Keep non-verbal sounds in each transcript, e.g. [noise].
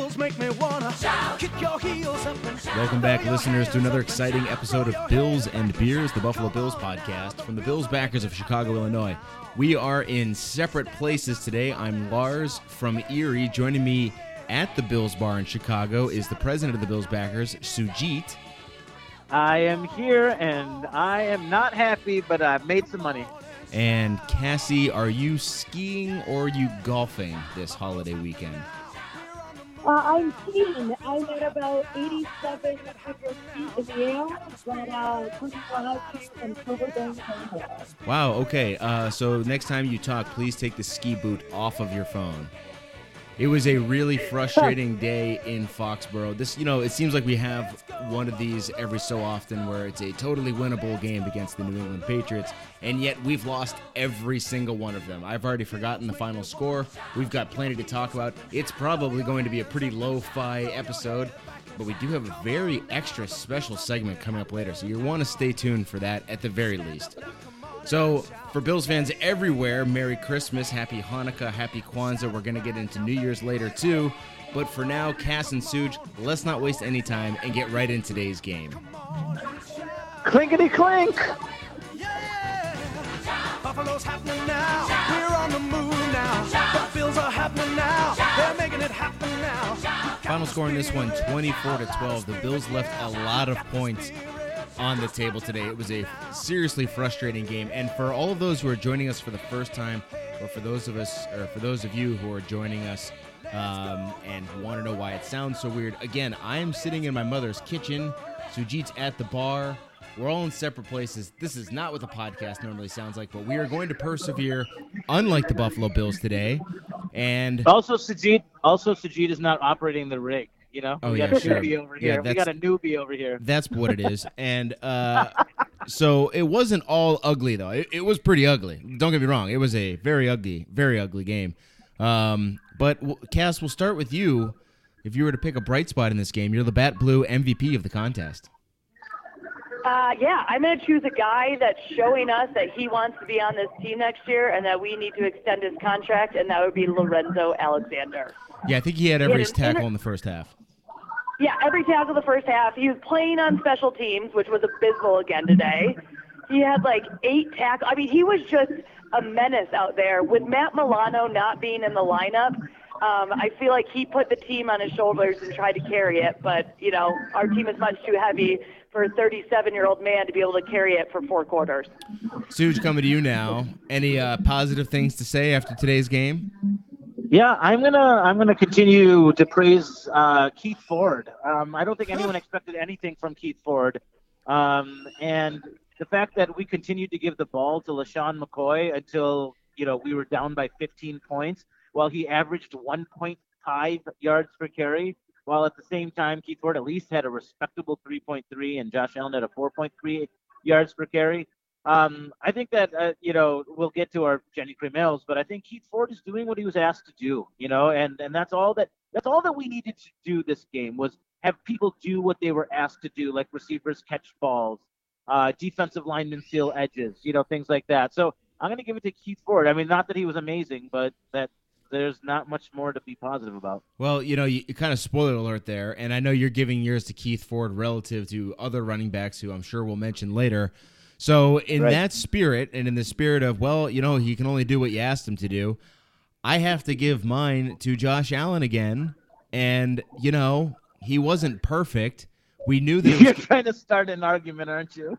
Bills make me wanna kick your heels up and Welcome back, listeners, to another exciting episode of Bills and Beers, the Buffalo Bills podcast from the Bills backers of Chicago, Illinois. We are in separate places today. I'm Lars from Erie. Joining me at the Bills bar in Chicago is the president of the Bills backers, Sujit. I am here and I am not happy, but I've made some money. And Cassie, are you skiing or are you golfing this holiday weekend? Uh, I'm skiing. I'm at about 87 hundred feet in the air, but uh, 25 feet from Silverbank, Ohio. Wow, okay. Uh, so next time you talk, please take the ski boot off of your phone. It was a really frustrating day in Foxborough. This, you know, it seems like we have one of these every so often where it's a totally winnable game against the New England Patriots, and yet we've lost every single one of them. I've already forgotten the final score. We've got plenty to talk about. It's probably going to be a pretty lo-fi episode, but we do have a very extra special segment coming up later, so you want to stay tuned for that at the very least. So, for Bills fans everywhere, Merry Christmas, Happy Hanukkah, Happy Kwanzaa. We're going to get into New Year's later, too. But for now, Cass and Suge, let's not waste any time and get right in today's game. Clinkety clink! Yeah, Buffalo's happening now. We're on the move now. The Bills are happening now. They're making it happen now. Final score in this one 24 to 12. The Bills left a lot of points on the table today. It was a seriously frustrating game. And for all of those who are joining us for the first time, or for those of us, or for those of you who are joining us um, and want to know why it sounds so weird, again, I am sitting in my mother's kitchen. Sujit's at the bar. We're all in separate places. This is not what the podcast normally sounds like, but we are going to persevere, unlike the Buffalo Bills today. And Also, Sajid. Also, Sajid is not operating the rig. You know, Oh, we yeah, got a sure. newbie over Yeah, here. we that's- got a newbie over here. That's what it is. [laughs] And uh, so it wasn't all ugly, though. It, it was pretty ugly. Don't get me wrong. It was a very ugly, very ugly game. Um, but, Cass, we'll start with you. If you were to pick a bright spot in this game, you're the Bat Blue MVP of the contest. Uh, yeah, I'm going to choose a guy that's showing us that he wants to be on this team next year and that we need to extend his contract, and that would be Lorenzo Alexander. Yeah, I think he had every tackle in the first half. Yeah, every tackle in the first half. He was playing on special teams, which was abysmal again today. He had like eight tackles. I mean, he was just a menace out there. With Matt Milano not being in the lineup, um, I feel like he put the team on his shoulders and tried to carry it. But, you know, our team is much too heavy for a 37 year old man to be able to carry it for four quarters. Suge, coming to you now. Any uh, positive things to say after today's game? Yeah, I'm gonna I'm gonna continue to praise uh, Keith Ford. Um, I don't think anyone [laughs] expected anything from Keith Ford, um, and the fact that we continued to give the ball to LeSean McCoy until you know we were down by 15 points, while he averaged 1.5 yards per carry, while at the same time Keith Ford at least had a respectable 3.3 and Josh Allen had a 4.3 yards per carry. Um, I think that uh, you know we'll get to our Genny Cream Ales, but I think Keith Ford is doing what he was asked to do. You know, and and that's all that that's all that we needed to do this game was have people do what they were asked to do, like receivers catch balls, uh, defensive linemen seal edges, you know, things like that. So I'm going to give it to Keith Ford. I mean, not that he was amazing, but that there's not much more to be positive about. Well, you know, you, you kind of spoiler alert there, and I know you're giving yours to Keith Ford relative to other running backs who I'm sure we'll mention later. So, in Right. that spirit, and in the spirit of, well, you know, he can only do what you asked him to do, I have to give mine to Josh Allen again. And, you know, he wasn't perfect. We knew that. [laughs] You're was, trying to start an argument, aren't you?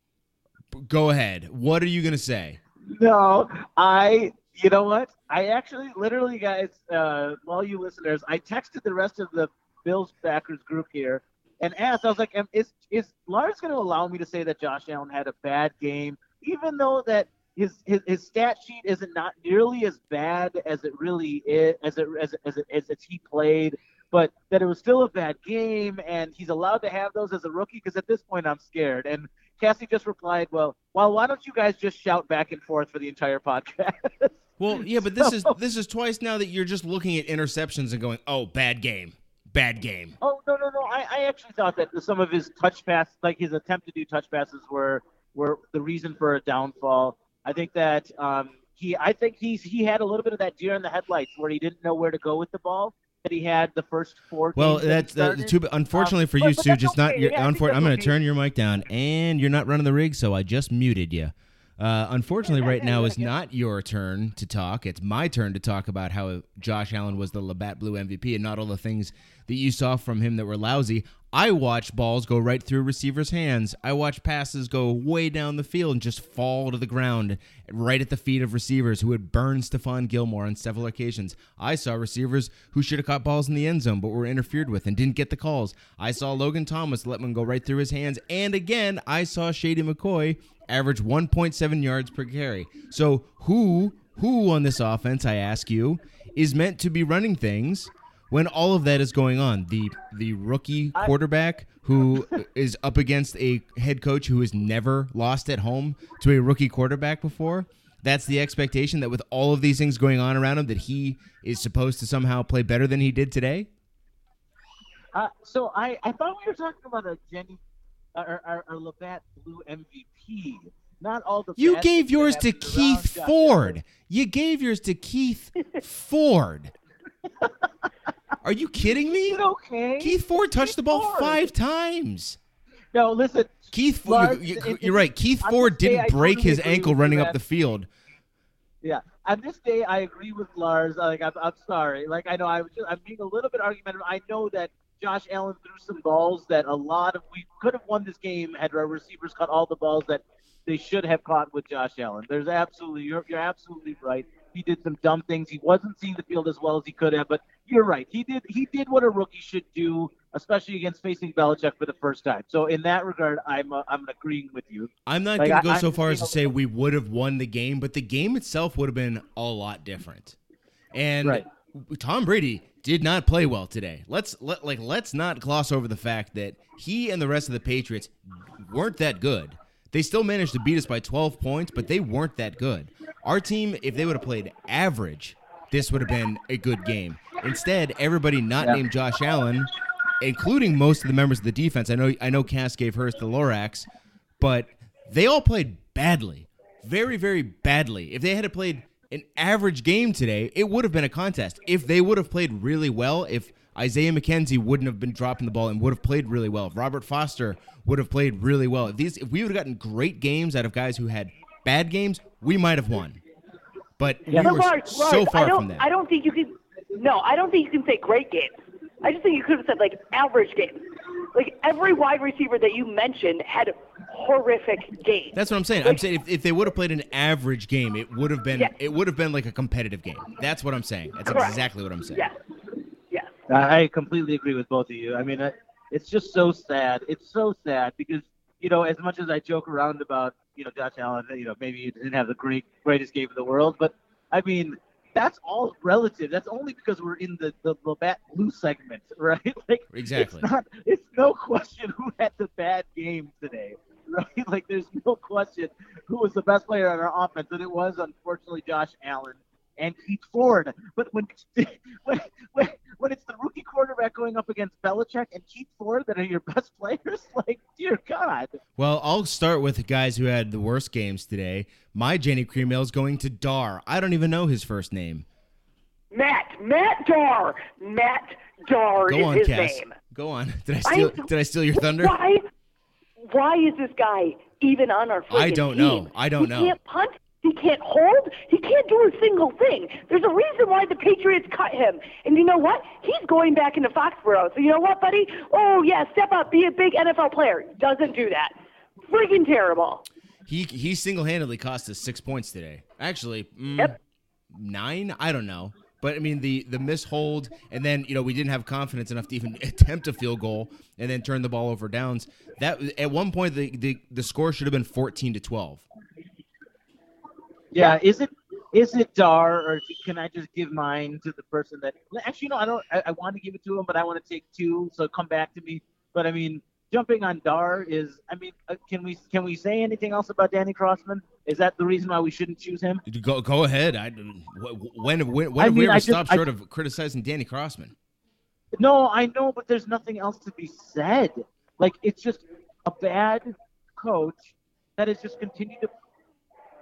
[laughs] go ahead. What are you going to say? No, I. You know what? I actually, literally, guys, uh, all you listeners, I texted the rest of the Bills backers group here and asked. I was like, "Is is Lars going to allow me to say that Josh Allen had a bad game, even though that his his, his stat sheet isn't not nearly as bad as it really is, as it as it, as, it, as, as he played." But that it was still a bad game, and he's allowed to have those as a rookie. Because at this point, I'm scared. And Cassie just replied, "Well, well, why don't you guys just shout back and forth for the entire podcast?" Well, yeah, but [laughs] this is this is twice now that you're just looking at interceptions and going, "Oh, bad game, bad game." oh no, no, no! I, I actually thought that some of his touch pass, like his attempt to do touch passes, were were the reason for a downfall. I think that um, he, I think he's he had a little bit of that deer in the headlights where he didn't know where to go with the ball, that he had the first four. Well, games that that's too. Unfortunately for you, but Stu, that's just not. okay. Your, Yeah, unfor- I'm going okay. to turn your mic down, and you're not running the rig, so I just muted you. Uh, unfortunately, right now is not your turn to talk. It's my turn to talk about how Josh Allen was the Labatt Blue MVP and not all the things that you saw from him that were lousy. I watched balls go right through receivers' hands. I watched passes go way down the field and just fall to the ground right at the feet of receivers who had burned Stephon Gilmore on several occasions. I saw receivers who should have caught balls in the end zone but were interfered with and didn't get the calls. I saw Logan Thomas let one go right through his hands. And again, I saw Shady McCoy average 1.7 yards per carry. So who who on this offense, I ask you, is meant to be running things when all of that is going on? The the rookie quarterback who [laughs] is up against a head coach who has never lost at home to a rookie quarterback before. That's the expectation that with all of these things going on around him that he is supposed to somehow play better than he did today. Uh, so I, I thought we were talking about a Genny, our, our, our Labatt Blue MVP. Not all the. You gave yours to Keith Ford. You gave yours to Keith [laughs] Ford. [laughs] Are you kidding me? Is it okay? Keith Ford touched Keith the ball Ford. five times. No, listen. Keith, Lars, you, are right. Keith Ford didn't break his ankle you running up the field. Yeah. On this day, I agree with Lars. Like, I'm, I'm sorry. Like, I know I was just, I'm being a little bit argumentative. I know that Josh Allen threw some balls that a lot of we could have won this game had our receivers caught all the balls that they should have caught with Josh Allen. There's absolutely you're you're absolutely right. He did some dumb things. He wasn't seeing the field as well as he could have, but you're right. He did he did what a rookie should do, especially against facing Belichick for the first time. So in that regard, I'm uh, I'm agreeing with you. I'm not Like, going to I- go so I'm far as to say we would have won the game, but the game itself would have been a lot different. And Right. Tom Brady did not play well today. Let's let like let's not gloss over the fact that he and the rest of the Patriots weren't that good. They still managed to beat us by 12 points, but they weren't that good. Our team, if they would have played average, this would have been a good game. Instead, everybody not Yeah. named Josh Allen, including most of the members of the defense. I know I know Cass gave hers to Lorax, but they all played badly. Very, very badly. If they had played an average game today, it would have been a contest. If they would have played really well, if Isaiah McKenzie wouldn't have been dropping the ball and would have played really well, if Robert Foster would have played really well, if these if we would have gotten great games out of guys who had bad games, we might have won. But we But were Lars, so Lars, far from that. I don't think you can. No, I don't think you can say great games. I just think you could have said like average games. Like every wide receiver that you mentioned had horrific games. That's what I'm saying. I'm saying if, if they would have played an average game, it would have been Yeah. it would have been like a competitive game. That's what I'm saying. That's Correct. exactly what I'm saying. yes. I completely agree with both of you. I mean, it's just so sad. It's so sad because you know, as much as I joke around about you know Josh Allen, you know, maybe he didn't have the great greatest game in the world, but I mean, that's all relative. That's only because we're in the the Labatt Blue segment, [laughs] right? Like, Exactly. It's not. It's no question who had the bad game today, [laughs] right? Like, there's no question who was the best player on our offense, and it was unfortunately Josh Allen and Keith Ford. But when [laughs] when when, when it's the rookie quarterback going up against Belichick and Keith Ford that are your [laughs] best players, [laughs] like dear God. Well, I'll start with the guys who had the worst games today. My Genny Cream is going to Darr. I don't even know his first name. Matt, Matt Darr, Matt Darr Go is on, his Cass. name. Go on. Did I steal? I'm- Did I steal your thunder? Why? Why is this guy even on our freaking I don't know. team? I don't he know. He can't punt. He can't hold. He can't do a single thing. There's a reason why the Patriots cut him. And you know what? He's going back into Foxborough. So you know what, buddy? Oh yeah, step up, be a big NFL player. Doesn't do that. Freaking terrible. He he single handedly cost us six points today. Actually, mm, Yep. nine. I don't know. But I mean the the mishold, and then you know we didn't have confidence enough to even [laughs] attempt a field goal, and then turn the ball over downs. That at one point the the, the score should have been fourteen to twelve. Yeah, is it is it Darr or can I just give mine to the person that actually no I don't I, I want to give it to him but I want to take two so come back to me but I mean jumping on Darr is I mean uh, can we can we say anything else about Danny Crossman is that the reason why we shouldn't choose him Go go ahead. I when when, when I have we ever I just- stopped I- short of criticizing Danny Crossman? No, I know, but there's nothing else to be said. Like it's just a bad coach that has just continued to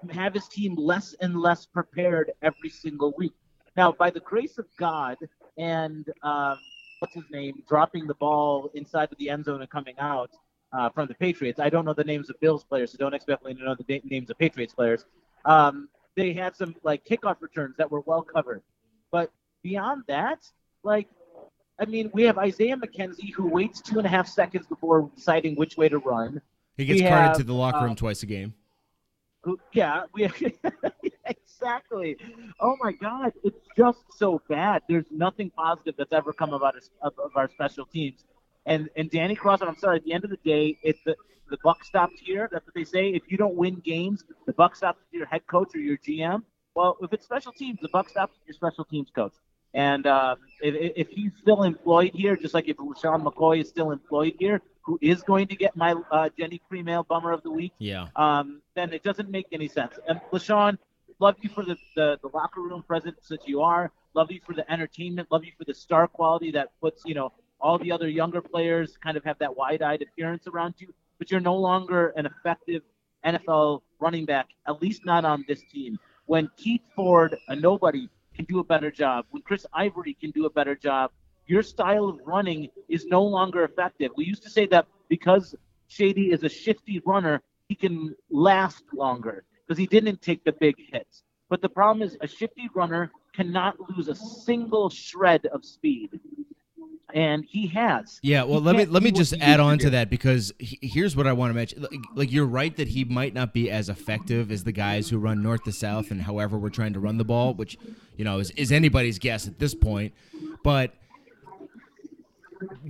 have his team less and less prepared every single week. Now, by the grace of God and um, what's his name, dropping the ball inside of the end zone and coming out uh, from the Patriots. I don't know the names of Bills players, so don't expect me to know the da- names of Patriots players. Um, they had some like kickoff returns that were well covered, but beyond that, like, I mean, we have Isaiah McKenzie who waits two and a half seconds before deciding which way to run. He gets We carted have, to the locker room uh, twice a game. Yeah, we [laughs] exactly. Oh my God, it's just so bad. There's nothing positive that's ever come about us, of, of our special teams. And and Danny Crossman, I'm sorry. At the end of the day, it's the the buck stops here. That's what they say. If you don't win games, the buck stops with your head coach or your GM. Well, if it's special teams, the buck stops your special teams coach. And uh, if, if he's still employed here, just like if Sean McCoy is still employed here, who is going to get my uh, Jenny Cremail Bummer of the Week, Yeah. um, then it doesn't make any sense. And LeSean, love you for the, the, the locker room presence that you are. Love you for the entertainment. Love you for the star quality that puts, you know, all the other younger players kind of have that wide-eyed appearance around you. But you're no longer an effective NFL running back, at least not on this team. When Keith Ford, a nobody, can do a better job, when Chris Ivory can do a better job, your style of running is no longer effective. We used to say that because Shady is a shifty runner, he can last longer because he didn't take the big hits. But the problem is a shifty runner cannot lose a single shred of speed. And he has. Yeah, well, He let me let me just add on to that because he, here's what I want to mention. Like, like you're right that he might not be as effective as the guys who run north to south and however we're trying to run the ball, which you know is, is anybody's guess at this point. But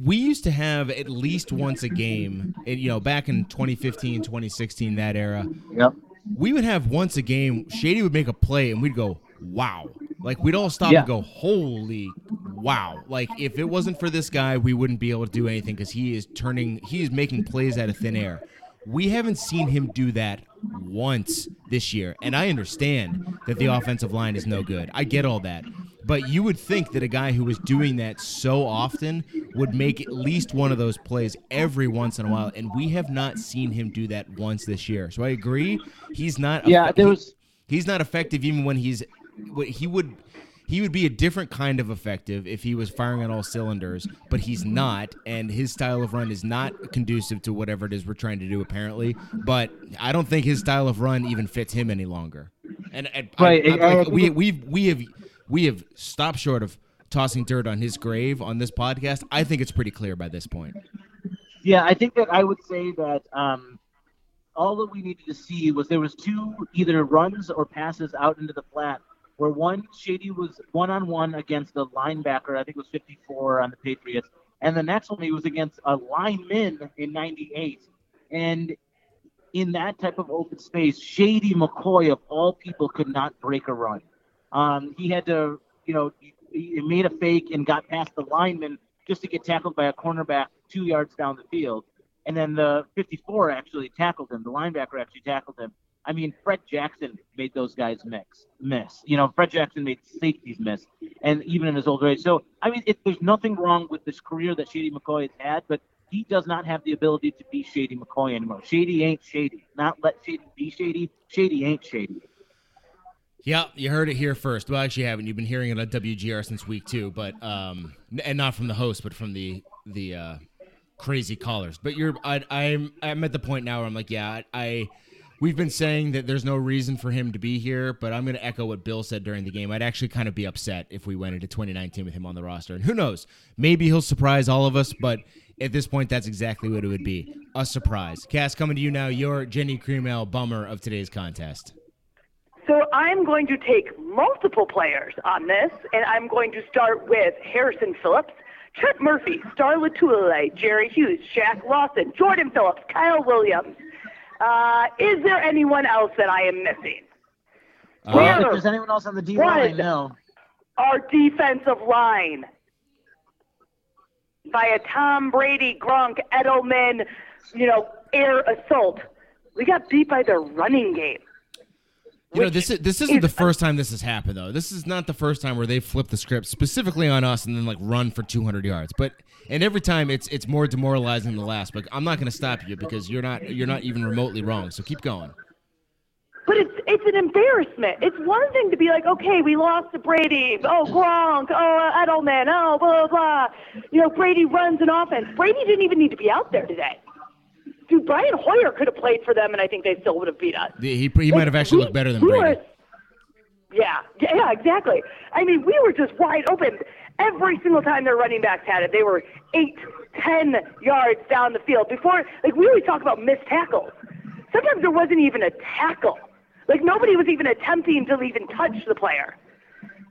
we used to have at least once a game, and you know, back in 2015, 2016, that era, Yep. we would have once a game. Shady would make a play, and we'd go, "Wow!" Like we'd all stop Yeah. and go, "Holy wow!" Like if it wasn't for this guy, we wouldn't be able to do anything because he is turning, he is making plays out of thin air. We haven't seen him do that once this year, and I understand that the offensive line is no good. I get all that. But you would think that a guy who was doing that so often would make at least one of those plays every once in a while, and we have not seen him do that once this year. So I agree, he's not. Yeah, there was- he's not effective even when he's. He would. He would be a different kind of effective if he was firing on all cylinders, but he's not, and his style of run is not conducive to whatever it is we're trying to do. Apparently, but I don't think his style of run even fits him any longer. And, and Right, I- I like, think we we we have we have stopped short of tossing dirt on his grave on this podcast. I think it's pretty clear by this point. Yeah, I think that I would say that um, all that we needed to see was there was two either runs or passes out into the flat where one Shady was one on one against a linebacker, I think it was 54 on the Patriots, and the next one he was against a lineman in 98. And in that type of open space, Shady McCoy of all people could not break a run. Um, he had to, you know, he, made a fake and got past the lineman just to get tackled by a cornerback two yards down the field. And then the 54 actually tackled him. The linebacker actually tackled him. I mean, Fred Jackson made those guys mix, miss. You know, Fred Jackson made safeties miss, and even in his older age. So, I mean, it, there's nothing wrong with this career that Shady McCoy has had, but he does not have the ability to be Shady McCoy anymore. Shady ain't Shady. Not let Shady be Shady. Shady ain't Shady. Yeah, you heard it here first. Well, actually, you haven't. You've been hearing it on WGR since week two, but um, and not from the host, but from the the uh, crazy callers. But you're, I, I'm, I'm at the point now where I'm like, yeah, I, I, we've been saying that there's no reason for him to be here, but I'm going to echo what Bill said during the game. I'd actually kind of be upset if we went into 2019 with him on the roster, and who knows, maybe he'll surprise all of us, but. At this point, that's exactly what it would be a surprise. Cass, coming to you now, your Genny Cream Ale bummer of today's contest. So I'm going to take multiple players on this, and I'm going to start with Harrison Phillips, Trent Murphy, Star Lotulelei, Jerry Hughes, Shaq Lawson, Jordan Phillips, Kyle Williams. Uh, is there anyone else that I am missing? I don't think there's anyone else on the D line. One. No. Our defensive line. Via Tom Brady, Gronk, Edelman, you know, air assault. We got beat by the running game. You know, this is, this isn't is- the first time this has happened though. This is not the first time where they flipped the script specifically on us and then like run for 200 yards. But and every time it's it's more demoralizing than the last. But I'm not going to stop you because you're not you're not even remotely wrong. So keep going. But it's it's an embarrassment. It's one thing to be like, okay, we lost to Brady. Oh, Gronk. Oh, Edelman. Oh, blah, blah, blah. You know, Brady runs an offense. Brady didn't even need to be out there today. Dude, Brian Hoyer could have played for them, and I think they still would have beat us. He, he might have actually looked better than Brady. were- yeah, yeah, exactly. I mean, we were just wide open. Every single time their running backs had it, they were eight, ten yards down the field. Before, like, we always talk about missed tackles. Sometimes there wasn't even a tackle. Like, nobody was even attempting to even touch the player.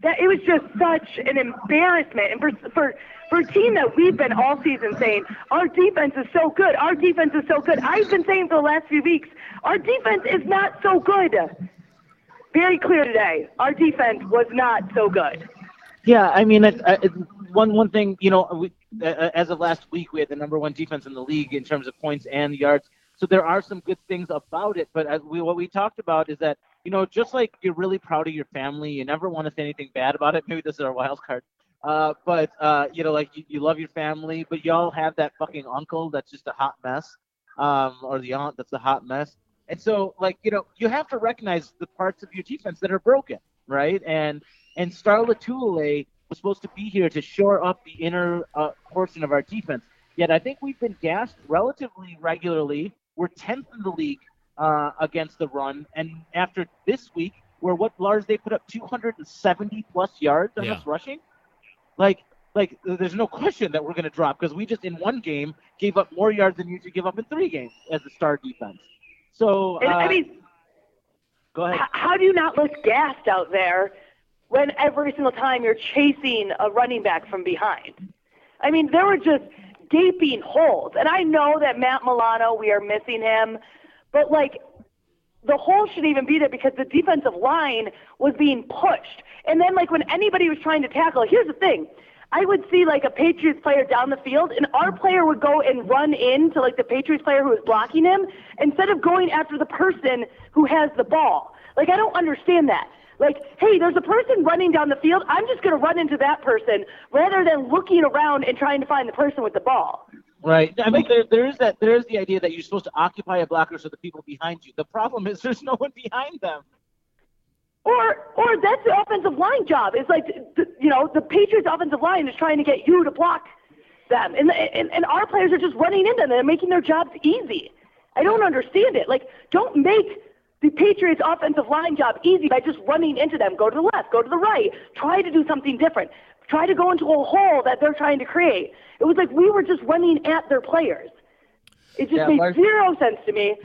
That it was just such an embarrassment, and for for for a team that we've been all season saying our defense is so good, our defense is so good. I've been saying for the last few weeks, our defense is not so good. Very clear today, our defense was not so good. Yeah, I mean, it, uh, it, one one thing, you know, we, uh, as of last week, we had the number one defense in the league in terms of points and yards. So there are some good things about it. But as we, what we talked about is that, you know, just like you're really proud of your family, you never want to say anything bad about it. Maybe this is our wild card. Uh, but uh, you know, like you, you love your family, but y'all have that fucking uncle that's just a hot mess, um, or the aunt that's a hot mess. And so, like, you know, you have to recognize the parts of your defense that are broken, right? And and Star Lotulelei was supposed to be here to shore up the inner uh, portion of our defense. Yet I think we've been gassed relatively regularly. We're 10th in the league uh, against the run, and after this week, where what Lars they put up 270 plus yards on Yeah. us rushing, like like there's no question that we're going to drop because we just in one game gave up more yards than you usually give up in three games as a star defense. So uh, I mean, go ahead. how do you not look gassed out there when every single time you're chasing a running back from behind? I mean, there were just gaping holes. And I know that Matt Milano, we are missing him, but like the hole shouldn't even be there because the defensive line was being pushed. And then like when anybody was trying to tackle, here's the thing. I would see like a Patriots player down the field and our player would go and run into like the Patriots player who was blocking him instead of going after the person who has the ball. Like I don't understand that. Like, hey, there's a person running down the field. I'm just going to run into that person rather than looking around and trying to find the person with the ball. Right. I mean, there, there is that. There is the idea that you're supposed to occupy a blocker so the people behind you. The problem is [laughs] there's no one behind them. Or, or that's the offensive line job. It's like, th- you know, the Patriots' offensive line is trying to get you to block them, and and, and our players are just running into them and making their jobs easy. I don't understand it. Like, don't make the Patriots' offensive line job easy by just running into them. Go to the left, go to the right. Try to do something different. Try to go into a hole that they're trying to create. It was like we were just running at their players. It just Yeah, made Lars- zero sense to me.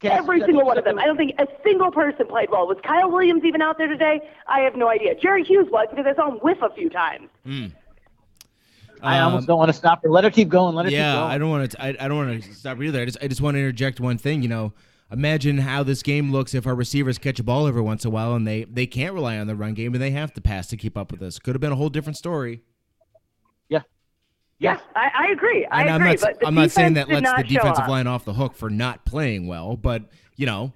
Cass, Every single one of them. I don't think a single person played well. Was Kyle Williams even out there today? I have no idea. Jerry Hughes was because I saw him whiff a few times. I Um, almost don't want to stop her. Let her keep going. Let her keep yeah, going. I don't want to. I, I don't want to stop either. I just I just want to interject one thing. You know, imagine how this game looks if our receivers catch a ball every once in a while and they they can't rely on the run game and they have to pass to keep up with us. Could have been a whole different story. Yeah. Yeah, I, I agree. I And agree. I'm not but the I'm not saying that did lets the defensive line off the hook for not playing well, but you know,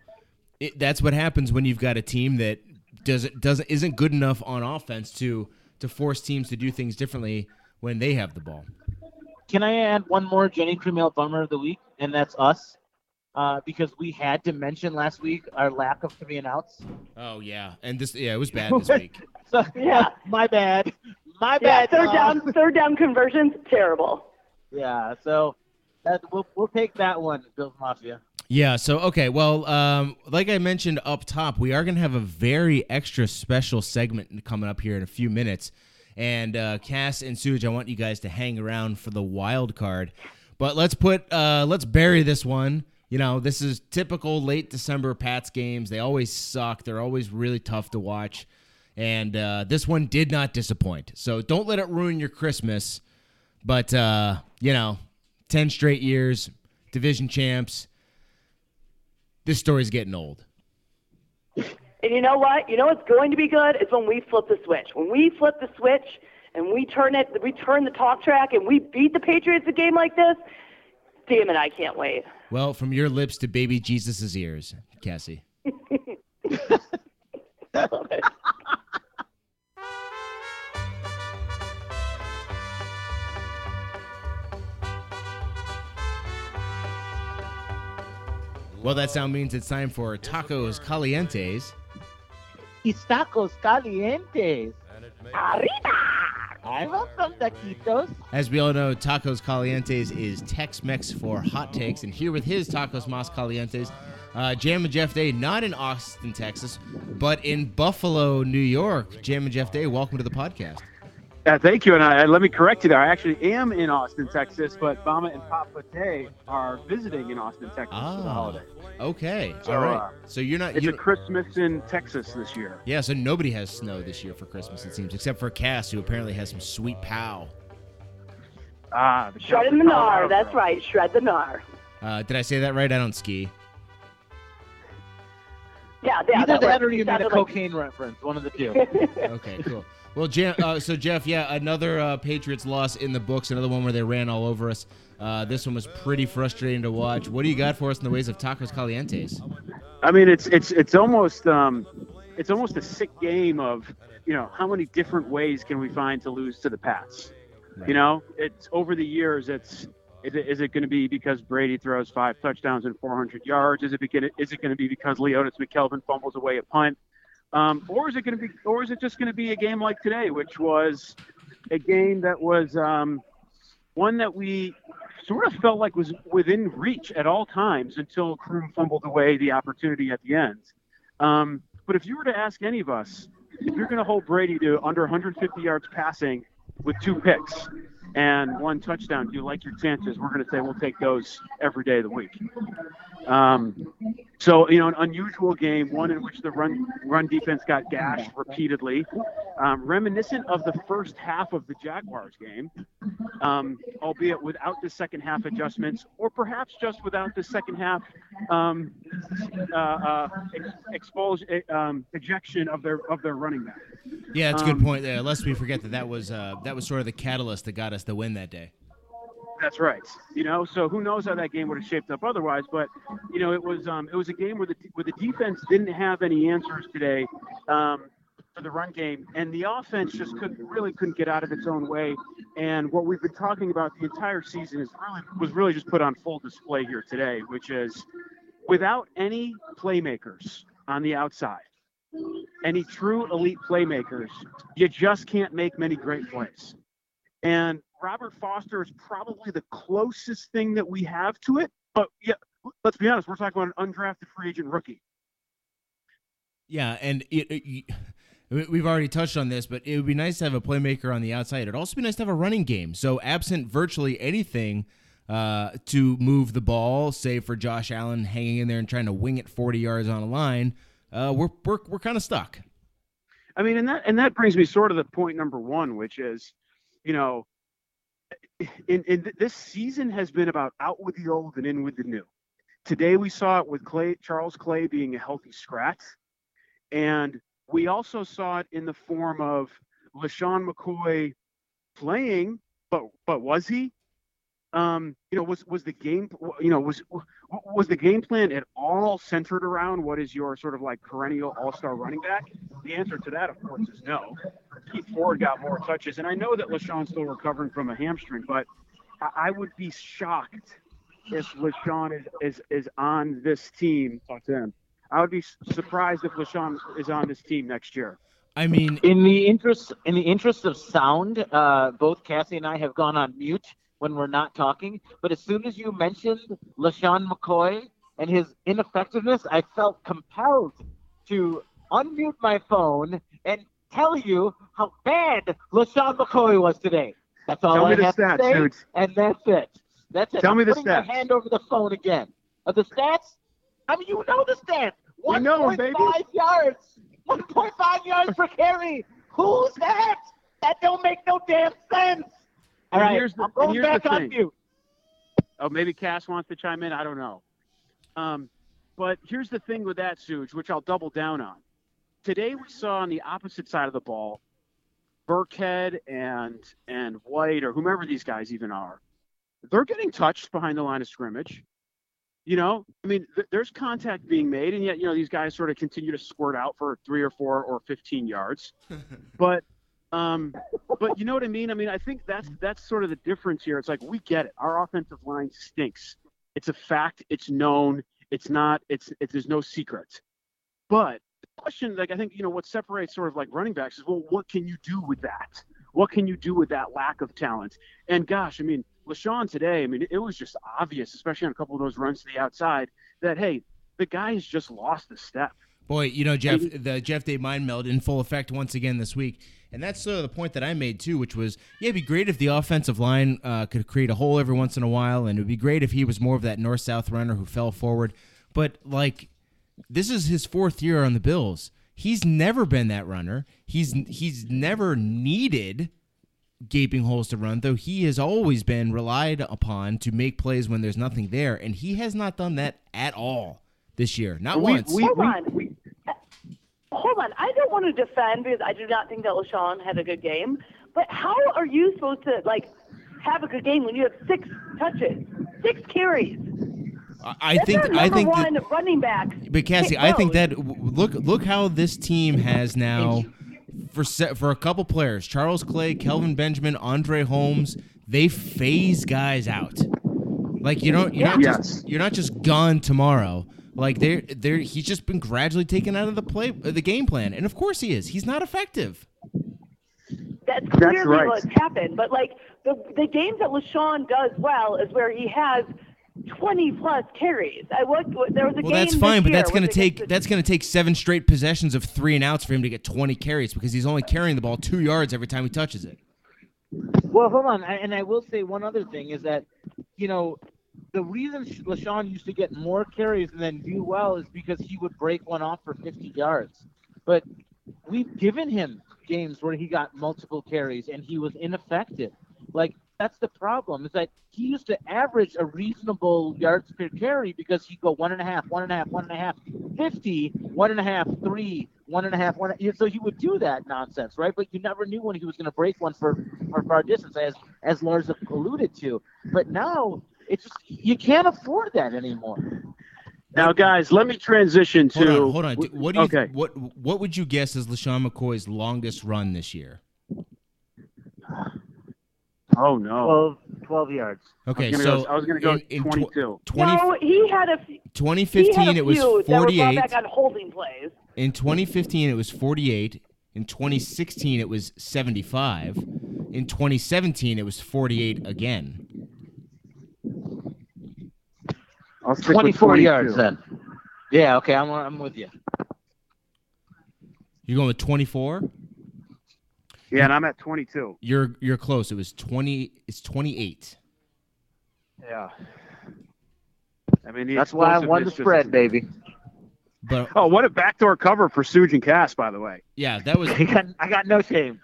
it, that's what happens when you've got a team that doesn't doesn't isn't good enough on offense to to force teams to do things differently when they have the ball. Can I add one more Genny Cream Ale bummer of the week, and that's us, uh, because we had to mention last week our lack of three and outs. Oh yeah, and this yeah it was bad this [laughs] week. So Yeah. [laughs] my bad, my Yeah, bad. third Tom. down, third down conversions, terrible. Yeah, so that we'll we'll take that one, Bills Mafia. Yeah. So okay. Well, um, like I mentioned up top, we are gonna have a very extra special segment coming up here in a few minutes. And uh, Cass and Suge, I want you guys to hang around for the wild card. But let's put uh, let's bury this one. You know, this is typical late December Pats games. They always suck. They're always really tough to watch. And uh, this one did not disappoint. So don't let it ruin your Christmas. But uh, you know, ten straight years, division champs this story's getting old. And you know what? You know what's going to be good is when we flip the switch. When we flip the switch and we turn it, we turn the talk track and we beat the Patriots a game like this. Damn it, I can't wait. Well, from your lips to baby Jesus' ears, Cassie. Well, that sound means it's time for tacos calientes. Tacos calientes. Arriba! I want some taquitos. As we all know, Tacos Calientes is Tex-Mex for hot takes, and here with his Tacos Mas Calientes, uh, Jam and Jeff Day, not in Austin, Texas, but in Buffalo, New York. Jam and Jeff Day, welcome to the podcast. Yeah, thank you. And I, let me correct you there. I actually am in Austin, Texas, but Mama and Papa Day are visiting in Austin, Texas for the Ah, holiday. okay, So, all right. uh, So you're not. It's You, a Christmas in Texas this year. yeah, so nobody has snow this year for Christmas, it seems, except for Cass, who apparently has some sweet pow. Ah, the Shredding the gnar. That's right. Shred the gnar. Uh, did I say that right? I don't ski. Yeah, yeah. Either that works. or you made a sounded like- cocaine reference. One of the two. [laughs] Okay, cool. Well, Jeff, uh, so Jeff, yeah, another uh, Patriots loss in the books. Another one where they ran all over us. Uh, this one was pretty frustrating to watch. What do you got for us in the ways of tacos calientes? I mean, it's it's it's almost um, it's almost a sick game of you know how many different ways can we find to lose to the Pats. You know, it's over the years. It's is it, is it going to be because Brady throws five touchdowns and 400 yards? Is it begin, is it going to be because Leodis McKelvin fumbles away a punt? Um, or is it going to be, or is it just going to be a game like today, which was a game that was um, one that we sort of felt like was within reach at all times until Crew fumbled away the opportunity at the end. Um, but if you were to ask any of us, if you're going to hold Brady to under 150 yards passing with two picks and one touchdown, do you like your chances? We're going to say we'll take those every day of the week. Um, so you know, an unusual game, one in which the run run defense got gashed repeatedly, um, reminiscent of the first half of the Jaguars game, um, albeit without the second half adjustments, or perhaps just without the second half um, uh, uh, ex- expulse, um, ejection of their of their running back. Yeah, that's a good Um, point there. Lest we forget that that was uh, that was sort of the catalyst that got us the win that day. That's right. You know, so who knows how that game would have shaped up otherwise? But you know, it was um, it was a game where the where the defense didn't have any answers today um, for the run game, and the offense just couldn't really couldn't get out of its own way. And what we've been talking about the entire season is really was really just put on full display here today, which is without any playmakers on the outside, any true elite playmakers, you just can't make many great plays. And Robert Foster is probably the closest thing that we have to it. But yeah, let's be honest, we're talking about an undrafted free agent rookie. Yeah, and it, it, we've already touched on this, but it would be nice to have a playmaker on the outside. It'd also be nice to have a running game. So, absent virtually anything uh, to move the ball, save for Josh Allen hanging in there and trying to wing it 40 yards on a line, uh, we're we're, we're kind of stuck. I mean, and that and that brings me sort of the point number one, which is, you know, in, in th- this season has been about out with the old and in with the new. Today we saw it with Clay Charles Clay being a healthy scratch, and we also saw it in the form of LeSean McCoy playing, but but was he? Um, you know, was was the game, you know, was was the game plan at all centered around what is your sort of like perennial all-star running back? The answer to that, of course, is no. Keith Ford got more touches, and I know that LeSean's still recovering from a hamstring, but I, I would be shocked if LeSean is, is is on this team. Talk to him. I would be surprised if LeSean is on this team next year. I mean, In the interest in the interest of sound, uh, both Cassie and I have gone on mute when we're not talking. But as soon as you mentioned LeSean McCoy and his ineffectiveness, I felt compelled to unmute my phone and tell you how bad LeSean McCoy was today. That's all Tell I me the have stats, to say, dude. and that's it. That's it. Tell I'm me the putting stats. My hand over the phone again. Are the stats? I mean, you know the stats. We know 'em, baby. 1.5 yards. 1.5 yards per carry. Who's that? That don't make no damn sense. All right, here's the- I'm going back on mute. Oh, maybe Cass wants to chime in. I don't know. Um, but here's the thing with that, Suge, which I'll double down on. Today we saw on the opposite side of the ball, Burkhead and and White or whomever these guys even are, they're getting touched behind the line of scrimmage. You know, I mean, th- there's contact being made, and yet you know these guys sort of continue to squirt out for three or four or 15 yards. [laughs] but um, but you know what I mean? I mean, I think that's that's sort of the difference here. It's like we get it. Our offensive line stinks. It's a fact. It's known. It's not. It's, it's there's no secret. But the question, like I think you know, what separates sort of like running backs is well, what can you do with that? What can you do with that lack of talent? And gosh, I mean, LeSean today, I mean, it was just obvious, especially on a couple of those runs to the outside, that hey, the guy's just lost a step. Boy, you know, Jeff, the Jeff Day mind meld in full effect once again this week. And that's sort of the point that I made too, which was, yeah, it'd be great if the offensive line uh, could create a hole every once in a while, and it would be great if he was more of that north south runner who fell forward. But like, this is his fourth year on the Bills. He's never been that runner. He's he's never needed gaping holes to run, though he has always been relied upon to make plays when there's nothing there, and he has not done that at all this year. Not We- once. we- Hold we- on. we- Hold on. I don't want to defend because I do not think that LeSean had a good game. But how are you supposed to like have a good game when you have six touches, six carries? I, I That's think I number think that, one running back. But Cassie, I think that look look how this team has now for se- for a couple players, Charles Clay, Kelvin Benjamin, Andre Holmes, they phase guys out. Like you don't you're not Yes. just you're not just gone tomorrow. Like they're they're he's just been gradually taken out of the play uh, the game plan, and of course he is. He's not effective. That's clearly right. what's happened. But like the the games that LeSean does well is where he has twenty plus carries. I what there was a Well, game. Well, that's fine, but that's going to take the- that's going to take seven straight possessions of three and outs for him to get 20 carries because he's only carrying the ball two yards every time he touches it. Well, hold on, I- and I will say one other thing is that, you know, the reason LeSean used to get more carries and then do well is because he would break one off for 50 yards. But we've given him games where he got multiple carries and he was ineffective. Like that's the problem is that he used to average a reasonable yards per carry because he'd go one and a half, one and a half, one and a half, 50, one and a half, three, one and a half, one. So he would do that nonsense, right? But you never knew when he was going to break one for for far distance, as as Lars alluded to. But now it's just you can't afford that anymore. Now, guys, let me transition to. Hold on, hold on. What do you okay. what what would you guess is LeSean McCoy's longest run this year? Oh no. 12, 12 yards. Okay, I so go, I was going to go in, in tw- 22. 20, no, he had a f- he had 2015 a it was few that were 48. back on holding plays. In 2015 it was 48. In 2016 it was 75. In 2017 it was 48 again. I'll stick 24 22. yards then. Yeah, okay, I'm I'm with you. You're going with 24? Yeah, and I'm at 22. You're you're close. It was 20 it's 28. Yeah. I mean, That's why I won the explosiveness just spread, baby. But [laughs] Oh, what a backdoor cover for Suge and Cass, by the way. yeah, that was [laughs] I got, I got no shame.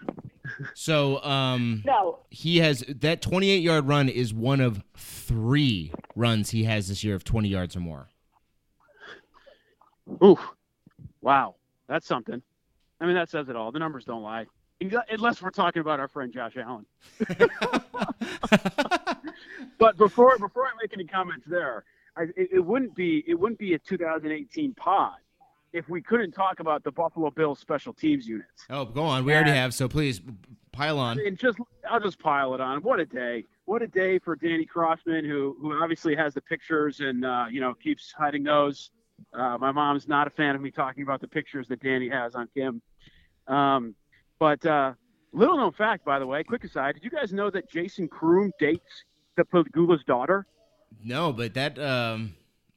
so um No, he has that 28 yard run is one of 3 runs he has this year of 20 yards or more. Ooh, wow, that's something. I mean, that says it all. The numbers don't lie, unless we're talking about our friend Josh Allen. [laughs] [laughs] But before before I make any comments there, I, it, it wouldn't be it wouldn't be a 2018 pod if we couldn't talk about the Buffalo Bills special teams units. Oh, go on. We already have, so please pile on. And just I'll just pile it on. What a day! What a day for Danny Crossman, who who obviously has the pictures and uh, you know keeps hiding those. Uh, my mom's not a fan of me talking about the pictures that Danny has on Kim. Um, but uh, little known fact, by the way, quick aside: Did you guys know that Jason Croom dates the Pegula's daughter? No, but that um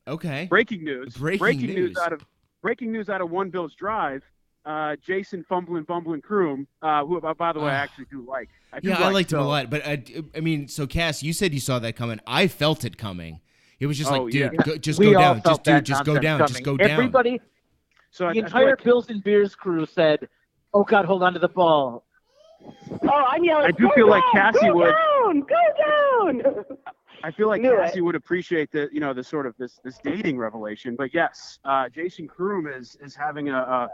okay. Breaking news! Breaking news. news. out of breaking news out of One Bills Drive. Uh, Jason fumbling bumbling Croom, uh, who by the way I Ah. actually do like. I do Yeah, I liked him a lot, but I, I mean, so Cass, you said you saw that coming. I felt it coming. It was just Oh, like, dude, yeah. go, just go all down, felt just dude, that just go nonsense down, coming. just go down. Everybody, So the I feel entire like- Bills and Beers crew said, "Oh God, hold on to the ball." oh, I'm yelling. I do "Go feel like down, Cassie go would- Down, go down. I feel like Knew it. Cassie would appreciate the you know the sort of this this dating revelation. But yes, uh, Jason Croom is is having a, a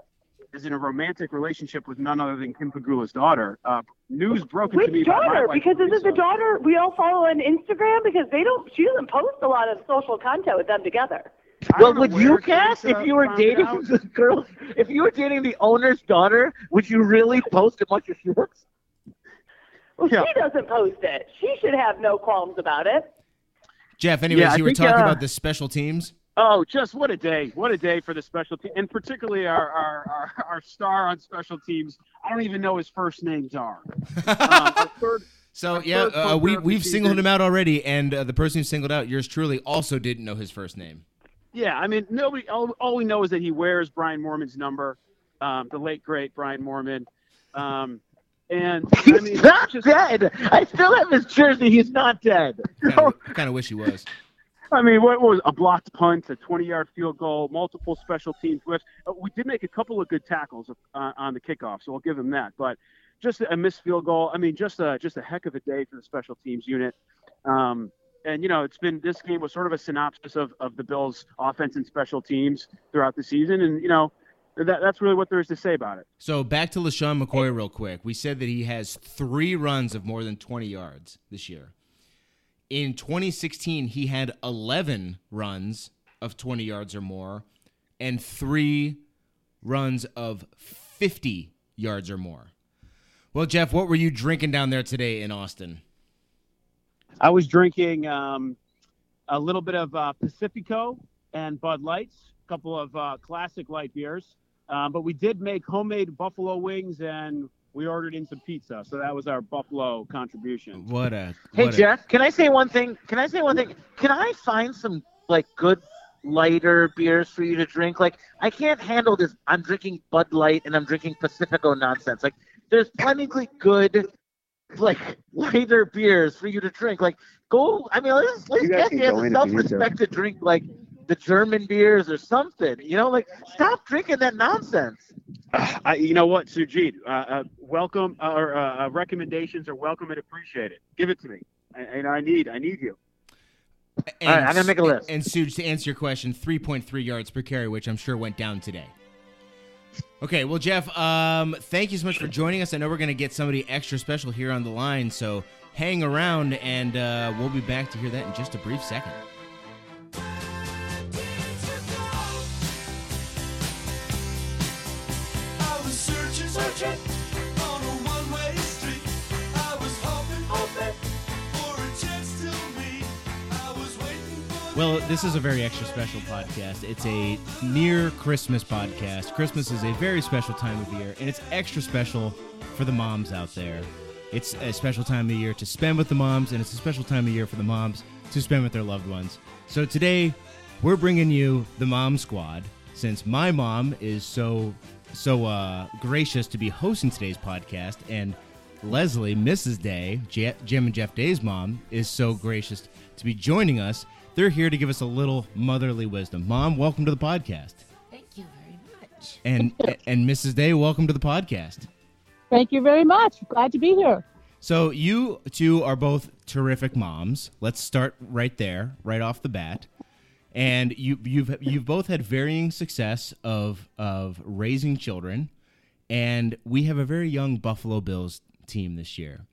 is in a romantic relationship with none other than Kim Pegula's daughter. Uh, news broken to me Which by my daughter? wife, Because is it the daughter we all follow on Instagram? Because they don't. She doesn't post a lot of social content with them together. I Well, would you, where Cass, Lisa if you were dating out. the [laughs] girl, if you were dating the owner's daughter, would you really post a bunch of shit? Well, Yeah. she doesn't post it. She should have no qualms about it. Jeff, anyways, Yeah, you were think, talking uh, about the special teams. Oh, just what a day! What a day for the special team, and particularly our our, our, our star on special teams. I don't even know his first names are. um, [laughs] third, So yeah, uh, we we've singled season. him out already, and uh, the person who singled out yours truly also didn't know his first name. Yeah, I mean, nobody. All, all we know is that he wears Brian Moorman's number, um, the late great Brian Moorman, um, and I He's mean, not just- dead. I still have his jersey. He's not dead. Kind of wish he was. I mean, what was a blocked punt, a 20-yard field goal, multiple special teams whiffs. Uh, we did make a couple of good tackles uh, on the kickoff, so I'll give him that. But just a missed field goal. I mean, just a just a heck of a day for the special teams unit. Um, and you know, it's been this game was sort of a synopsis of, of the Bills' offense and special teams throughout the season, and you know, that, that's really what there is to say about it. So back to LeSean McCoy real quick. We said that he has three runs of more than 20 yards this year. In 2016, he had 11 runs of 20 yards or more and three runs of 50 yards or more. Well, Jeff, what were you drinking down there today in Austin? I was drinking um, a little bit of uh, Pacifico and Bud Lights, a couple of uh, classic light beers. Um, but we did make homemade buffalo wings and we ordered in some pizza. So that was our buffalo contribution. What a Hey what a- Jeff, can I say one thing? Can I say one thing? Can I find some like good lighter beers for you to drink? Like I can't handle this. I'm drinking Bud Light and I'm drinking Pacifico nonsense. Like there's plenty of good like lighter beers for you to drink. Like go. I mean, let's let's You guys get can you as a in if you need to. self-respect to drink like the German beers or something. You know, like stop drinking that nonsense. [sighs] I, you know what, Sujit? Uh, uh, welcome uh, or uh, uh, recommendations are welcome and appreciated. Give it to me. I, and I need I need you. And, All right, I'm gonna make a list. And Suge, to answer your question, 3.3 yards per carry, which I'm sure went down today. Okay, well, Jeff, um, thank you so much for joining us. I know we're going to get somebody extra special here on the line, so hang around, and uh, we'll be back to hear that in just a brief second. Well, this is a very extra special podcast. It's a near Christmas podcast. Christmas is a very special time of year, and it's extra special for the moms out there. It's a special time of year to spend with the moms, and it's a special time of year for the moms to spend with their loved ones. So today, we're bringing you the Mom Squad. Since my mom is so so uh, gracious to be hosting today's podcast, and Leslie, Mrs. Day, Je- Jim and Jeff Day's mom, is so gracious to be joining us. They're here to give us a little motherly wisdom. Mom, welcome to the podcast. Thank you very much. And and Mrs. Day, welcome to the podcast. Thank you very much. Glad to be here. So you two are both terrific moms. Let's start right there, right off the bat. And you you've you've both had varying success of of raising children, and we have a very young Buffalo Bills team this year.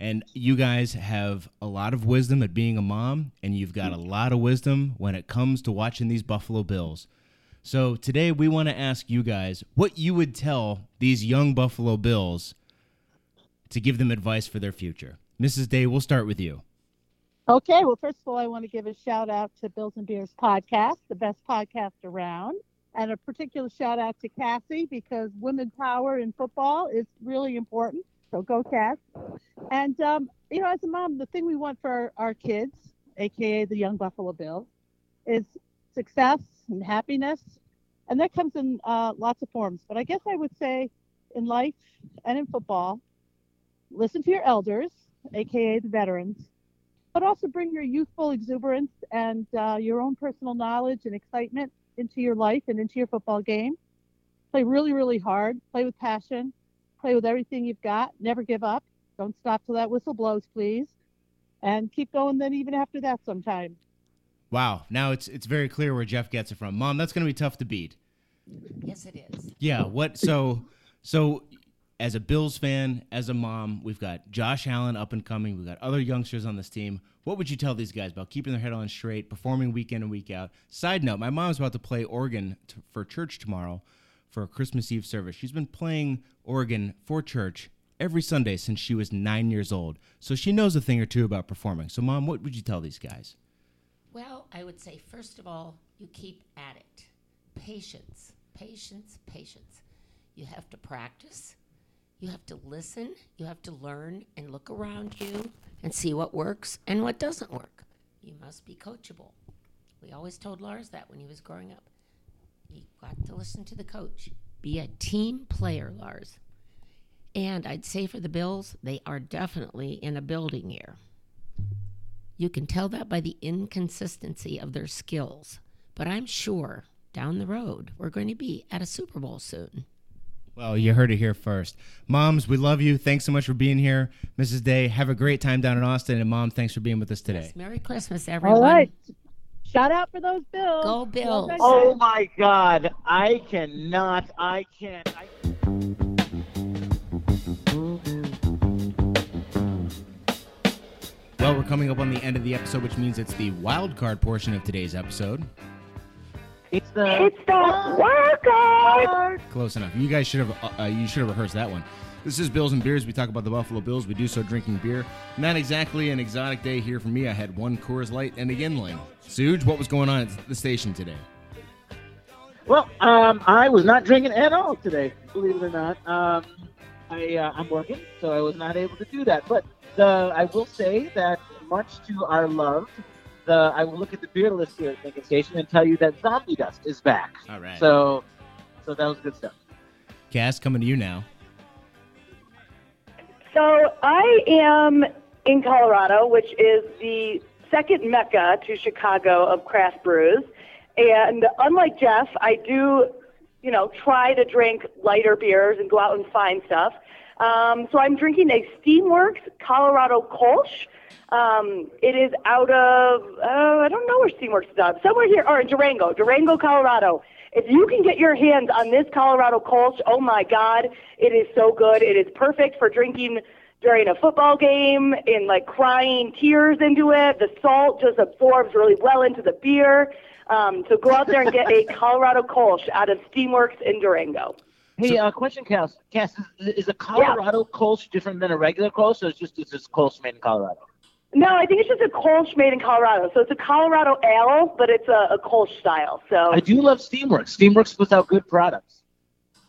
And you guys have a lot of wisdom at being a mom, and you've got a lot of wisdom when it comes to watching these Buffalo Bills. So today we want to ask you guys what you would tell these young Buffalo Bills to give them advice for their future. Mrs. Day, we'll start with you. Okay, well, first of all, I want to give a shout out to Bills and Beers podcast, the best podcast around, and a particular shout out to Cassie because women power in football is really important. So go, Cass. And, um, you know, as a mom, the thing we want for our, our kids, AKA the young Buffalo Bills, is success and happiness. And that comes in uh, lots of forms. But I guess I would say in life and in football, listen to your elders, AKA the veterans, but also bring your youthful exuberance and uh, your own personal knowledge and excitement into your life and into your football game. Play really, really hard. Play with passion. Play with everything you've got. Never give up. Don't stop till that whistle blows, please. And keep going then even after that sometime. Wow, now it's it's very clear where Jeff gets it from. Mom, that's going to be tough to beat. Yes, it is. Yeah, what so so as a Bills fan, as a mom, we've got Josh Allen up and coming. We've got other youngsters on this team. What would you tell these guys about keeping their head on straight, performing week in and week out? Side note, my mom's about to play organ t- for church tomorrow for a Christmas Eve service. She's been playing organ for church every Sunday since she was nine years old. So she knows a thing or two about performing. So, mom, what would you tell these guys? Well, I would say, first of all, you keep at it. Patience, patience, patience. You have to practice. You have to listen. You have to learn and look around you and see what works and what doesn't work. You must be coachable. We always told Lars that when he was growing up. You got to listen to the coach. Be a team player, Lars. And I'd say for the Bills, they are definitely in a building year. You can tell that by the inconsistency of their skills. But I'm sure down the road, we're going to be at a Super Bowl soon. Well, you heard it here first. Moms, we love you. Thanks so much for being here. Mrs. Day, have a great time down in Austin. And Mom, thanks for being with us today. Yes, Merry Christmas, everyone. All right. Shout out for those Bills. Go Bills. Well Oh my God! I cannot. I can't. I... Well, we're coming up on the end of the episode, which means it's the wild card portion of today's episode. It's the. It's the workout. Close enough. You guys should have uh, uh, you should have rehearsed that one. This is Bills and Beers. We talk about the Buffalo Bills. We do so drinking beer. Not exactly an exotic day here for me. I had one Coors Light and a Yuengling. Suge, what was going on at the station today? Well, um, I was not drinking at all today. Believe it or not. Um, I uh, I'm working, so I was not able to do that. But the I will say that much to our love, the I will look at the beer list here at Lincoln Station and tell you that Zombie Dust is back. All right. So, so that was good stuff. Cass, coming to you now. So I am in Colorado, which is the second mecca to Chicago of craft brews. And unlike Jeff, I do, you know, try to drink lighter beers and go out and find stuff. Um, so I'm drinking a Steamworks Colorado Kolsch. Um, it is out of, uh, I don't know where Steamworks is out. Somewhere here, or Durango, Durango, Colorado. If you can get your hands on this Colorado Kolsch, oh my God, it is so good. It is perfect for drinking during a football game and like crying tears into it. The salt just absorbs really well into the beer. Um, so go out there and get a [laughs] Colorado Kolsch out of Steamworks in Durango. Hey, uh, question, Cass. Cass, is, is a Colorado Kolsch different than a regular Kolsch, or is just it's just Kolsch made in Colorado? No, I think it's just a Kolsch made in Colorado. So it's a Colorado ale, but it's a, a Kolsch style. So I do love Steamworks. Steamworks puts out good products.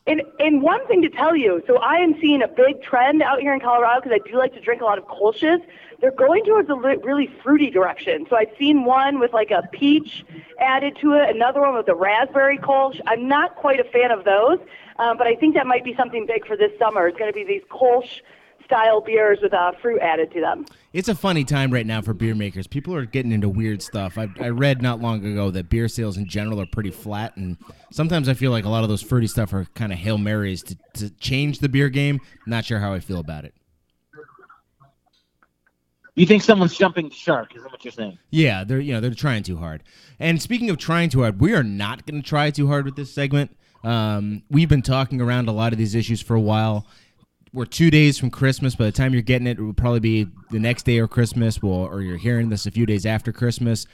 And, and one thing to tell you, so I am seeing a big trend out here in Colorado because I do like to drink a lot of Kolsch's. They're going towards a li- really fruity direction. So I've seen one with like a peach added to it, another one with a raspberry Kolsch. I'm not quite a fan of those, um, but I think that might be something big for this summer. It's going to be these Kolsch style beers with uh, fruit added to them. It's a funny time right now for beer makers. People are getting into weird stuff. I, I read not long ago that beer sales in general are pretty flat, and sometimes I feel like a lot of those fruity stuff are kind of hail marys to, to change the beer game. Not sure how I feel about it. You think someone's jumping the shark? Is that what you're saying? Yeah, they're you know they're trying too hard. And speaking of trying too hard, we are not going to try too hard with this segment. Um, we've been talking around a lot of these issues for a while. We're two days from Christmas. By the time you're getting it, it will probably be the next day or Christmas, well, or you're hearing this a few days after Christmas.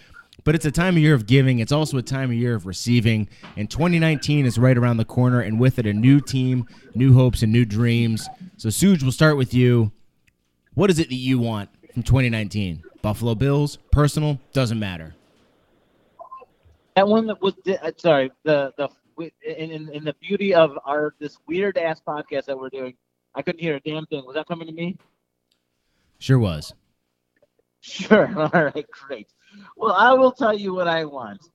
But it's a time of year of giving. It's also a time of year of receiving. And 2019 is right around the corner, and with it, a new team, new hopes, and new dreams. So, Suge, we'll start with you. What is it that you want from 2019? Buffalo Bills, personal, doesn't matter. That one that was uh, sorry. The the in, in in the beauty of our this weird ass podcast that we're doing, I couldn't hear a damn thing. Was that coming to me? Sure was. Sure. [laughs] All right. Great. Well, I will tell you what I want.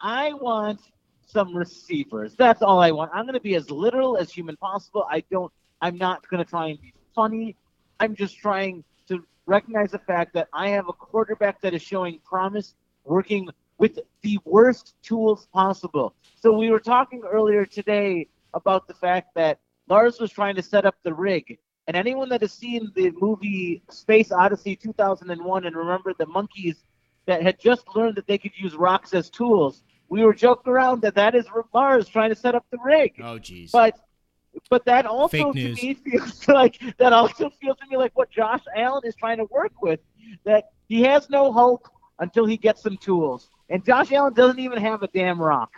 I want some receivers. That's all I want. I'm going to be as literal as human possible. I don't. I'm not going to try and be funny. I'm just trying to recognize the fact that I have a quarterback that is showing promise, working with the worst tools possible. So we were talking earlier today about the fact that Lars was trying to set up the rig. And anyone that has seen the movie Space Odyssey 2001 and remember the monkeys that had just learned that they could use rocks as tools, we were joking around that that is Lars trying to set up the rig. Oh, jeez. But but that also to me [laughs] feels like that also feels to me like what Josh Allen is trying to work with. That he has no hope until he gets some tools. And Josh Allen doesn't even have a damn rock.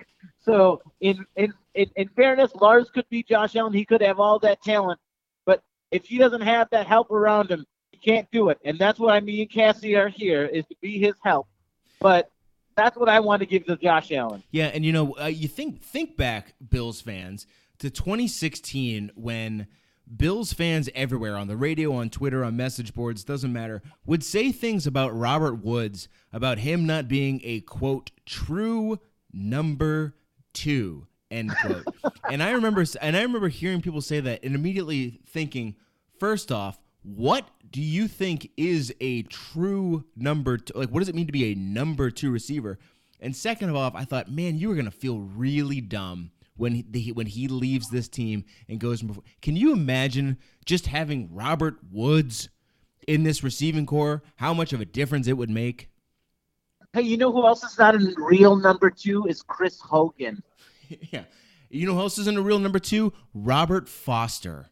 So in in, in, in fairness, Lars could be Josh Allen. He could have all that talent. But if he doesn't have that help around him, he can't do it. And that's what I mean Cassie are here is to be his help. But that's what I want to give to Josh Allen. Yeah, and you know, uh, you think think back, Bills fans, to 2016 when Bills fans everywhere on the radio, on Twitter, on message boards, doesn't matter, would say things about Robert Woods about him not being a quote true number two end quote. [laughs] and I remember and I remember hearing people say that and immediately thinking, first off, what do you think is a true number two? Like, what does it mean to be a number two receiver? And second of all, I thought, man, you are going to feel really dumb when he, when he leaves this team and goes. Can you imagine just having Robert Woods in this receiving core? How much of a difference it would make? Hey, you know who else is not a real number two? Is Chris Hogan. [laughs] yeah. You know who else isn't a real number two? Robert Foster.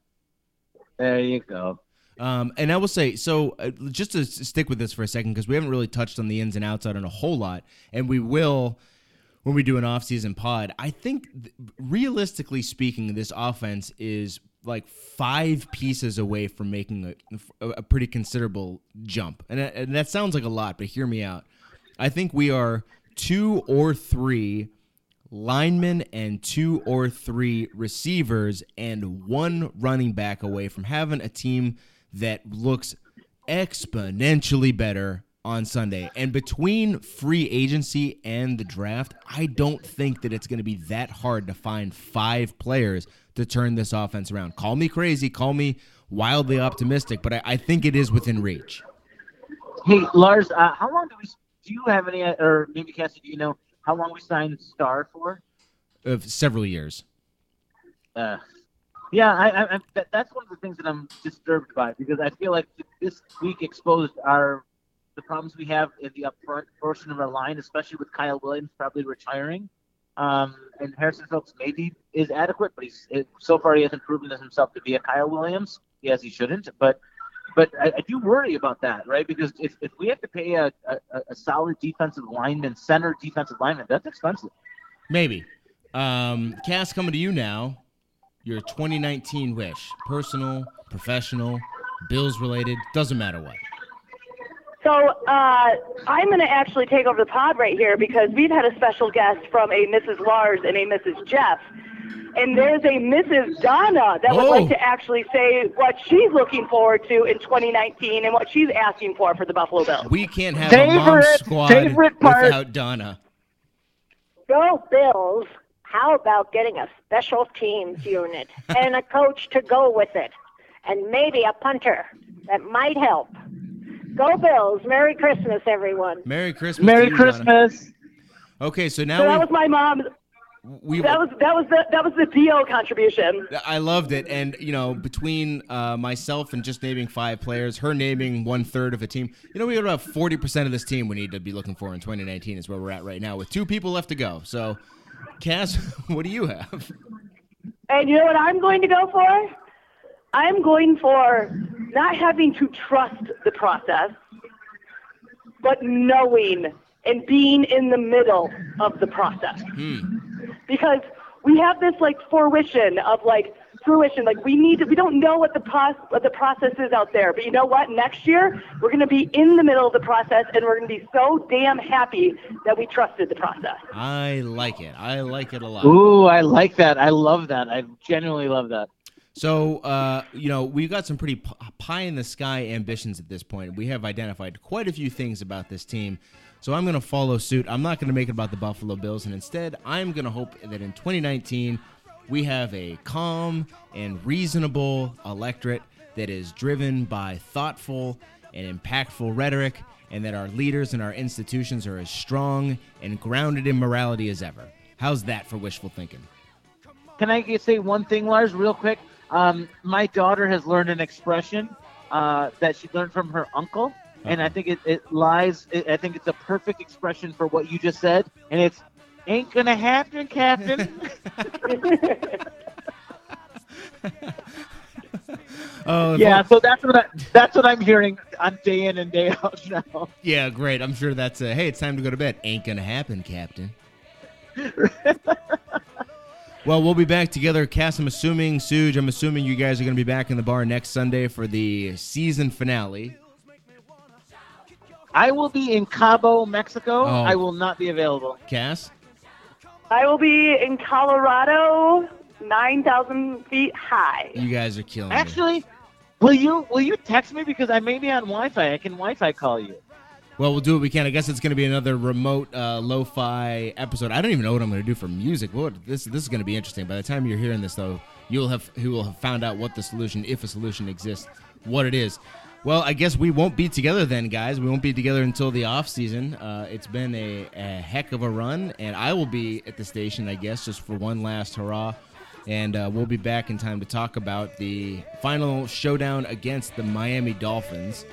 There you go. Um, and I will say, so uh, just to stick with this for a second, because we haven't really touched on the ins and outs on a whole lot, and we will when we do an off-season pod. I think, th- realistically speaking, this offense is like five pieces away from making a, a pretty considerable jump, and, and that sounds like a lot, but hear me out. I think we are two or three linemen and two or three receivers and one running back away from having a team that looks exponentially better on Sunday. And between free agency and the draft, I don't think that it's going to be that hard to find five players to turn this offense around. Call me crazy, call me wildly optimistic, but I, I think it is within reach. Hey, Lars, uh, how long do we? Do you have any, or maybe Cassie, do you know how long we signed Star for? Of several years. Uh, yeah, I, I, I, that, that's one of the things that I'm disturbed by because I feel like this week exposed our the problems we have in the upfront portion of our line, especially with Kyle Williams probably retiring. Um, and Harrison Phillips maybe is adequate, but he's it, so far he hasn't proven himself to be a Kyle Williams. Yes, he shouldn't, but but I, I do worry about that, right? Because if, if we have to pay a, a, a solid defensive lineman, center defensive lineman, that's expensive. Maybe. Um, Cass, coming to you now. Your 2019 wish, personal, professional, bills related, doesn't matter what. So uh, I'm going to actually take over the pod right here because we've had a special guest from a Mrs. Lars and a Mrs. Jeff. And there's a Mrs. Donna that would Oh. like to actually say what she's looking forward to in 2019 and what she's asking for for the Buffalo Bills. We can't have a mom Favorite- squad favorite part. without Donna. Go Bills. How about getting a special teams unit and a coach to go with it? And maybe a punter that might help. Go Bills. Merry Christmas, everyone. Merry Christmas. Merry to you, Donna. Christmas. Okay, so now So that was my mom. we, we That was that was the that was the Dio contribution. I loved it, and you know, between uh, myself and just naming five players, her naming one third of a team, you know, we got about forty percent of this team we need to be looking for in 2019 is where we're at right now, with two people left to go. So, Cass, [laughs] what do you have? And you know what I'm going to go for? I'm going for not having to trust the process, but knowing and being in the middle of the process. Hmm. Because we have this like fruition of like fruition. Like we need to, we don't know what the process what the process is out there. But you know what? Next year we're going to be in the middle of the process, and we're going to be so damn happy that we trusted the process. I like it. I like it a lot. Ooh, I like that. I love that. I genuinely love that. So, uh, you know, we've got some pretty pie in the sky ambitions at this point. We have identified quite a few things about this team. So I'm going to follow suit. I'm not going to make it about the Buffalo Bills, and instead, I'm going to hope that in 2019 we have a calm and reasonable electorate that is driven by thoughtful and impactful rhetoric, and that our leaders and our institutions are as strong and grounded in morality as ever. How's that for wishful thinking? Can I say one thing, Lars, real quick? Um, my daughter has learned an expression uh, that she learned from her uncle, and I think it, it lies. It, I think it's a perfect expression for what you just said, and it's "ain't gonna happen, Captain." [laughs] [laughs] Oh, if yeah, so that's what I, that's what I'm hearing on day in and day out [laughs] now. Yeah, great. I'm sure that's a hey, it's time to go to bed. Ain't gonna happen, Captain. Well, we'll be back together. Cass, I'm assuming, Suge, I'm assuming you guys are gonna be back in the bar next Sunday for the season finale. I will be in Cabo, Mexico. Oh. I will not be available. Cass? I will be in Colorado, 9,000 feet high. You guys are killing me. Actually, will you will you text me because I may be on Wi-Fi. I can Wi-Fi call you. Well, we'll do what we can. I guess it's going to be another remote uh, lo-fi episode. I don't even know what I'm going to do for music. What this this is going to be interesting. By the time you're hearing this, though, you'll have you will have found out what the solution, if a solution exists, what it is. Well, I guess we won't be together then, guys. We won't be together until the off season. Uh, it's been a, a heck of a run, and I will be at the station, I guess, just for one last hurrah. And uh, we'll be back in time to talk about the final showdown against the Miami Dolphins.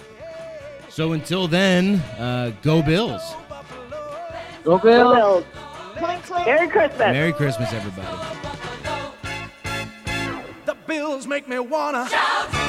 So until then, uh, go Bills. Go Go Bills. Bills. Merry Christmas. Merry Christmas, everybody. The bills make me wanna Shout